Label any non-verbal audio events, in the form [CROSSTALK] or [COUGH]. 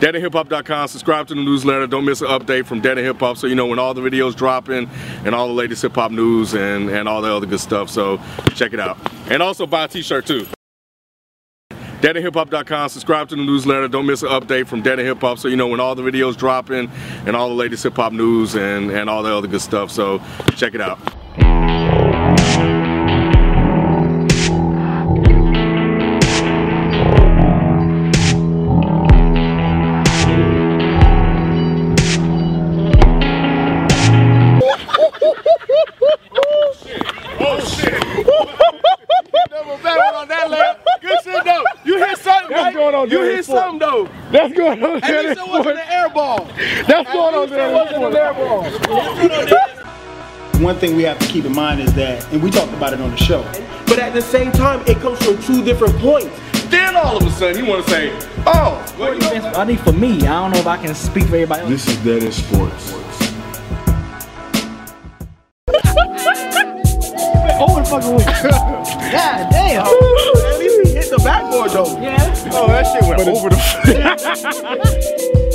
DaddyHipHop.com. Subscribe to the newsletter. Don't miss an update from Daddy Hip Hop so you know when all the videos dropping and all the latest hip hop news and, and all the other good stuff. So check it out. And also buy a t-shirt too. DaddyHipHop.com. Subscribe to the newsletter. Don't miss an update from Daddy Hip Hop so you know when all the videos dropping and all the latest hip hop news and, and all the other good stuff. So check it out. Oh shit! Double back on that leg. Good shit though. You hit something, That's right? going on You hit sport. something though. That's going on At least it wasn't an air ball. That's going on there. It wasn't an air ball. One thing we have to keep in mind is that, and we talked about it on the show, But at the same time, it comes from two different points. Then all of a sudden you want to say, oh, well, you know, I think for me, I don't know if I can speak for everybody else. This is Dead End Sports. Fucking way. [LAUGHS] God damn. Oh, at least he hit the backboard though. Yeah. oh, that shit went over the. [LAUGHS] [LAUGHS]